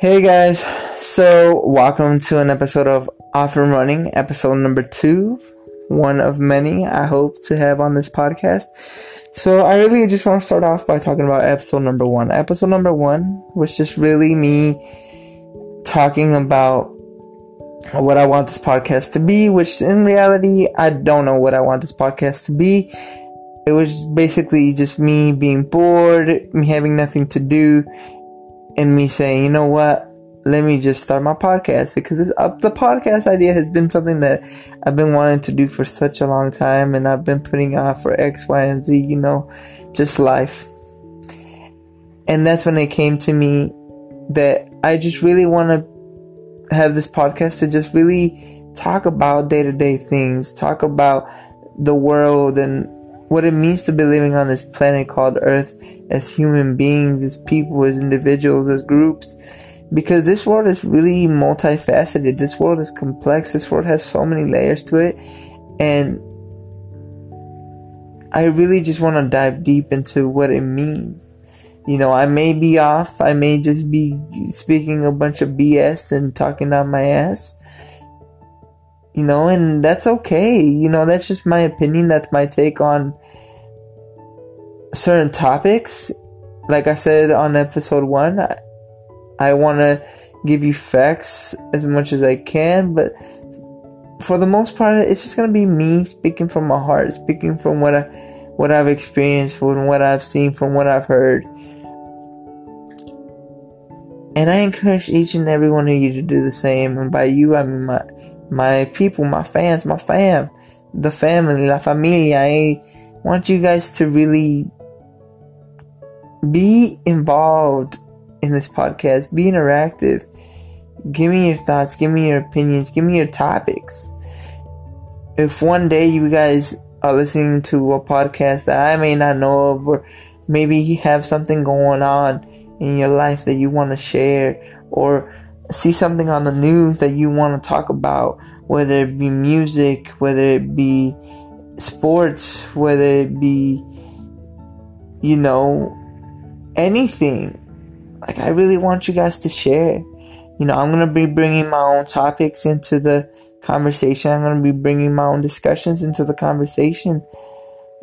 Hey guys, so welcome to an episode of Off and Running, episode number two, one of many I hope to have on this podcast. So I really just want to start off by talking about episode number one. Episode number one was just really me talking about what I want this podcast to be, which in reality, I don't know what I want this podcast to be. It was basically just me being bored, me having nothing to do, and me saying, you know what? Let me just start my podcast because this, uh, the podcast idea has been something that I've been wanting to do for such a long time, and I've been putting off for X, Y, and Z. You know, just life. And that's when it came to me that I just really want to have this podcast to just really talk about day to day things, talk about the world and what it means to be living on this planet called Earth as human beings, as people, as individuals, as groups. Because this world is really multifaceted. This world is complex. This world has so many layers to it. And I really just want to dive deep into what it means. You know, I may be off. I may just be speaking a bunch of BS and talking out my ass you know, and that's okay. You know, that's just my opinion. That's my take on certain topics. Like I said on episode one, I, I want to give you facts as much as I can, but for the most part, it's just gonna be me speaking from my heart, speaking from what I, what I've experienced, from what I've seen, from what I've heard. And I encourage each and every one of you to do the same. And by you, I mean my my people, my fans, my fam, the family, la familia. I want you guys to really be involved in this podcast, be interactive. Give me your thoughts, give me your opinions, give me your topics. If one day you guys are listening to a podcast that I may not know of, or maybe you have something going on in your life that you want to share, or see something on the news that you want to talk about, whether it be music, whether it be sports, whether it be, you know, anything. Like, I really want you guys to share. You know, I'm going to be bringing my own topics into the conversation. I'm going to be bringing my own discussions into the conversation.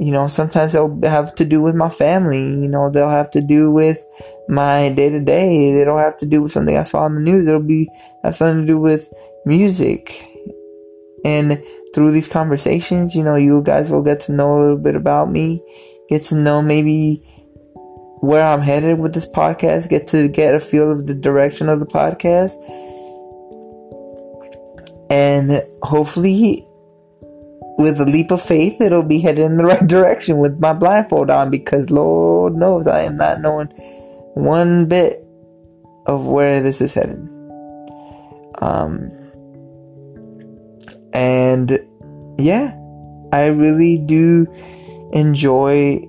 You know, sometimes they'll have to do with my family. You know, they'll have to do with my day to day. They don't have to do with something I saw on the news. It'll be have something to do with music. And through these conversations, you know, you guys will get to know a little bit about me, get to know maybe where I'm headed with this podcast, get to get a feel of the direction of the podcast. And hopefully, with a leap of faith, it'll be headed in the right direction with my blindfold on because Lord knows I am not knowing one bit of where this is headed. Um, and yeah, I really do enjoy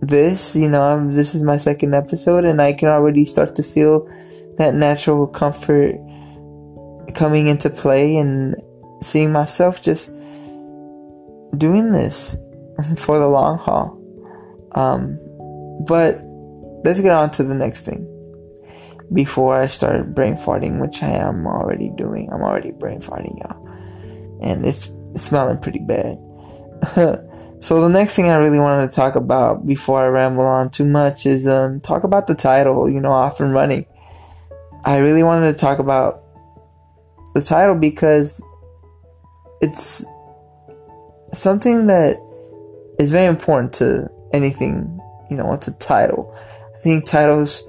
this, you know, I'm, this is my second episode, and I can already start to feel that natural comfort coming into play and seeing myself just doing this for the long haul. Um, but let's get on to the next thing before I start brain farting, which I am already doing. I'm already brain farting, y'all, and it's, it's smelling pretty bad. So the next thing I really wanted to talk about before I ramble on too much is um, talk about the title, you know, off and running. I really wanted to talk about the title because it's something that is very important to anything, you know, it's a title. I think titles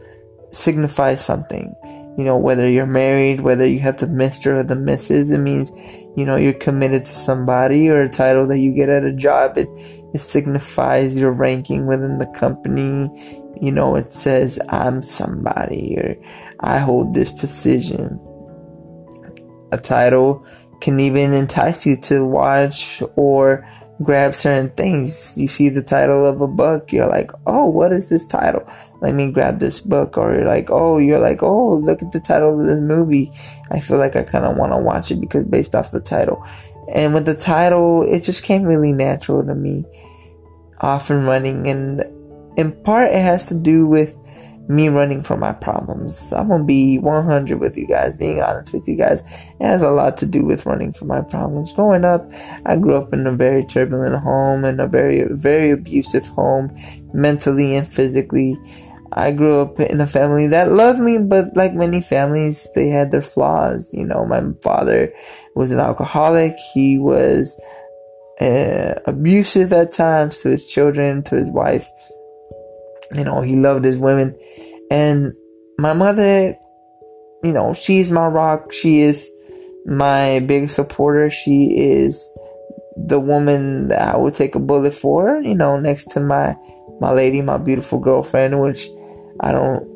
signify something. You know, whether you're married, whether you have the Mr. or the Mrs., it means you know you're committed to somebody or a title that you get at a job it, it signifies your ranking within the company you know it says i'm somebody or i hold this position a title can even entice you to watch or grab certain things. You see the title of a book, you're like, oh, what is this title? Let me grab this book. Or you're like, oh, you're like, oh, look at the title of this movie. I feel like I kind of want to watch it because based off the title. And with the title, it just came really natural to me, off and running. And in part, it has to do with me running from my problems. I'm gonna be 100 with you guys, being honest with you guys. It has a lot to do with running from my problems. Growing up, I grew up in a very turbulent home and a very, very abusive home, mentally and physically. I grew up in a family that loved me, but like many families, they had their flaws. You know, my father was an alcoholic. He was uh, abusive at times to his children, to his wife you know, he loved his women. And my mother, you know, she's my rock. She is my biggest supporter. She is the woman that I would take a bullet for, you know, next to my my lady, my beautiful girlfriend, which I don't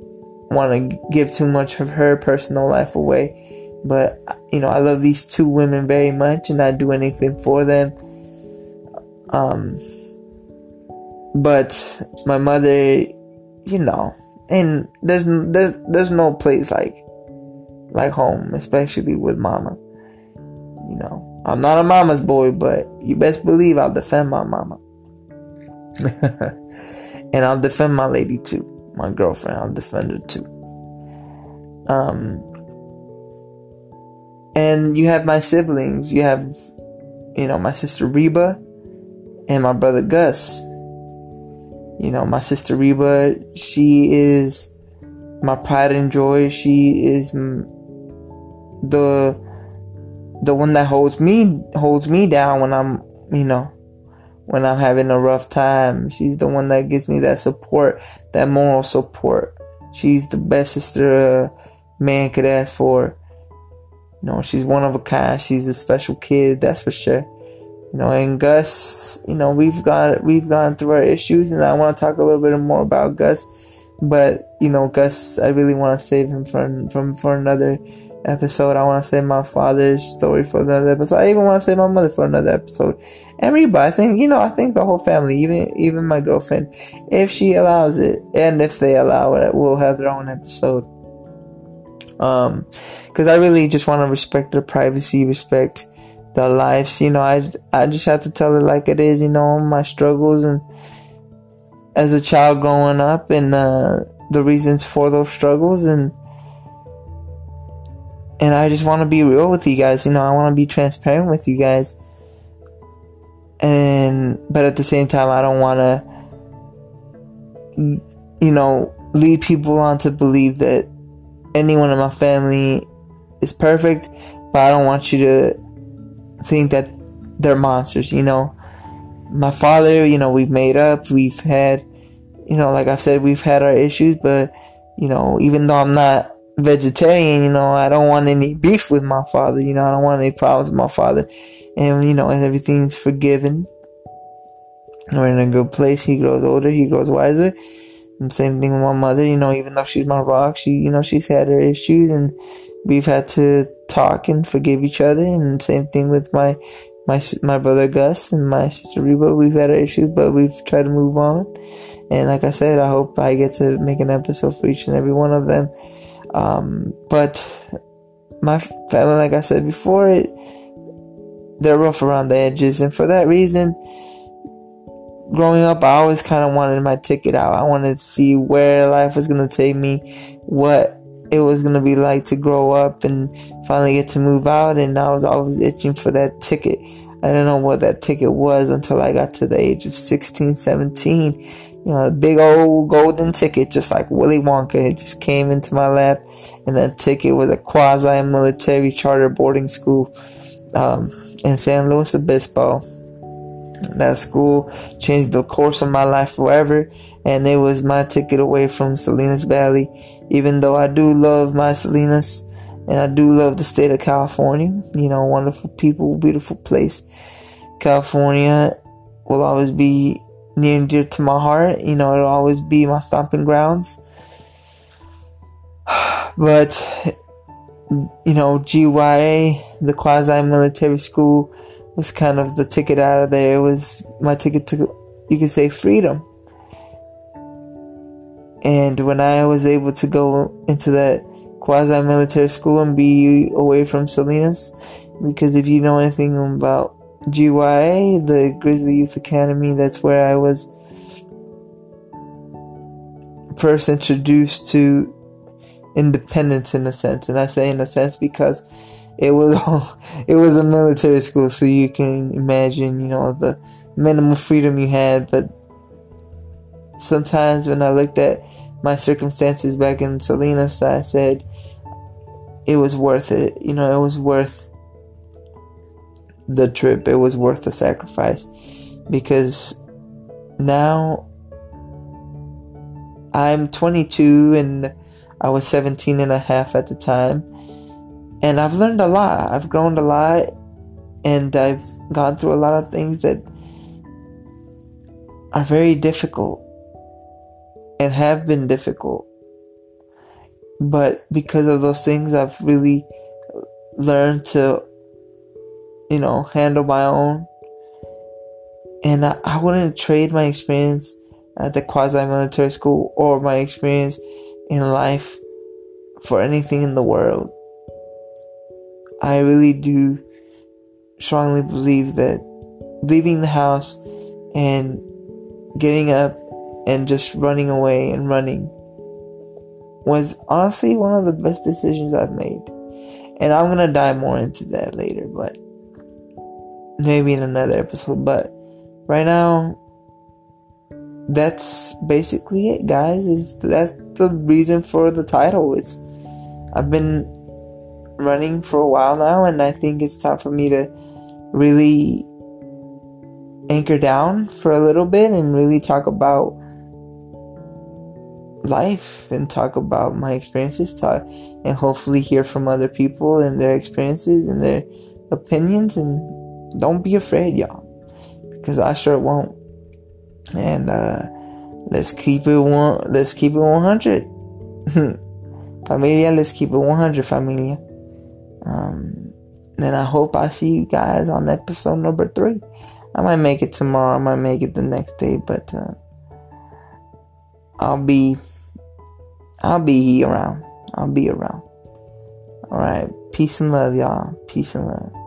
want to give too much of her personal life away. But you know, I love these two women very much and I'd do anything for them. Um but my mother, you know, and there's there's, there's no place like like home, especially with mama. You know, I'm not a mama's boy, but you best believe I'll defend my mama. and I'll defend my lady too. My girlfriend, I'll defend her too. Um and you have my siblings. You have you know, my sister Reba and my brother Gus you know, my sister Reba, she is my pride and joy. She is the the one that holds me holds me down when I'm, you know, when I'm having a rough time. She's the one that gives me that support, that moral support. She's the best sister a man could ask for. You know, she's one of a kind. She's a special kid, that's for sure. You know, and Gus, you know, we've got we've gone through our issues, and I want to talk a little bit more about Gus. But you know, Gus, I really want to save him from from for another episode. I want to save my father's story for another episode. I even want to save my mother for another episode. Everybody, I think you know, I think the whole family, even even my girlfriend, if she allows it, and if they allow it, will have their own episode. Um, because I really just want to respect their privacy, respect their lives. You know, I I just have to tell it like it is. You know, my struggles and as a child growing up, and uh, the reasons for those struggles, and and I just want to be real with you guys. You know, I want to be transparent with you guys, and but at the same time, I don't want to, you know, lead people on to believe that anyone in my family is perfect, but I don't want you to think that they're monsters, you know. My father, you know, we've made up, we've had, you know, like I said, we've had our issues, but, you know, even though I'm not vegetarian, you know, I don't want any beef with my father, you know, I don't want any problems with my father. And, you know, and everything's forgiven. We're in a good place. He grows older, he grows wiser. And same thing with my mother, you know, even though she's my rock, she, you know, she's had her issues and we've had to talk and forgive each other. And same thing with my my my brother Gus and my sister Reba. We've had our issues, but we've tried to move on. And like I said, I hope I get to make an episode for each and every one of them. Um, but my family, like I said before, it, they're rough around the edges, and for that reason, growing up, I always kind of wanted my ticket out. I wanted to see where life was gonna take me, what it was gonna be like to grow up and finally get to move out. And I was always itching for that ticket. I didn't know what that ticket was until I got to the age of 16, 17. You know, a big old golden ticket, just like Willy Wonka. It just came into my lap. And that ticket was a quasi military charter boarding school um, in San Luis Obispo. That school changed the course of my life forever and it was my ticket away from Salinas Valley. Even though I do love my Salinas and I do love the state of California, you know, wonderful people, beautiful place. California will always be near and dear to my heart. You know, it'll always be my stomping grounds. But, you know, GYA, the quasi military school, was kind of the ticket out of there. It was my ticket to, you could say, freedom and when I was able to go into that quasi military school and be away from Salinas, because if you know anything about GYA, the Grizzly Youth Academy, that's where I was first introduced to independence in a sense, and I say in a sense because it was it was a military school, so you can imagine, you know, the minimal freedom you had. But sometimes when I looked at my circumstances back in Salinas, I said it was worth it. You know, it was worth the trip. It was worth the sacrifice because now I'm 22 and I was 17 and a half at the time. And I've learned a lot. I've grown a lot and I've gone through a lot of things that are very difficult and have been difficult. But because of those things, I've really learned to, you know, handle my own. And I, I wouldn't trade my experience at the quasi military school or my experience in life for anything in the world. I really do strongly believe that leaving the house and getting up and just running away and running was honestly one of the best decisions I've made. And I'm gonna dive more into that later, but maybe in another episode. But right now, that's basically it, guys. Is that's the reason for the title? It's I've been running for a while now, and I think it's time for me to really anchor down for a little bit and really talk about life and talk about my experiences talk and hopefully hear from other people and their experiences and their opinions. And don't be afraid y'all because I sure won't. And uh let's keep it one let's keep it 100 familia let's keep it 100 familia um and I hope I see you guys on episode number three I might make it tomorrow I might make it the next day but uh I'll be I'll be around. I'll be around. All right. Peace and love, y'all. Peace and love.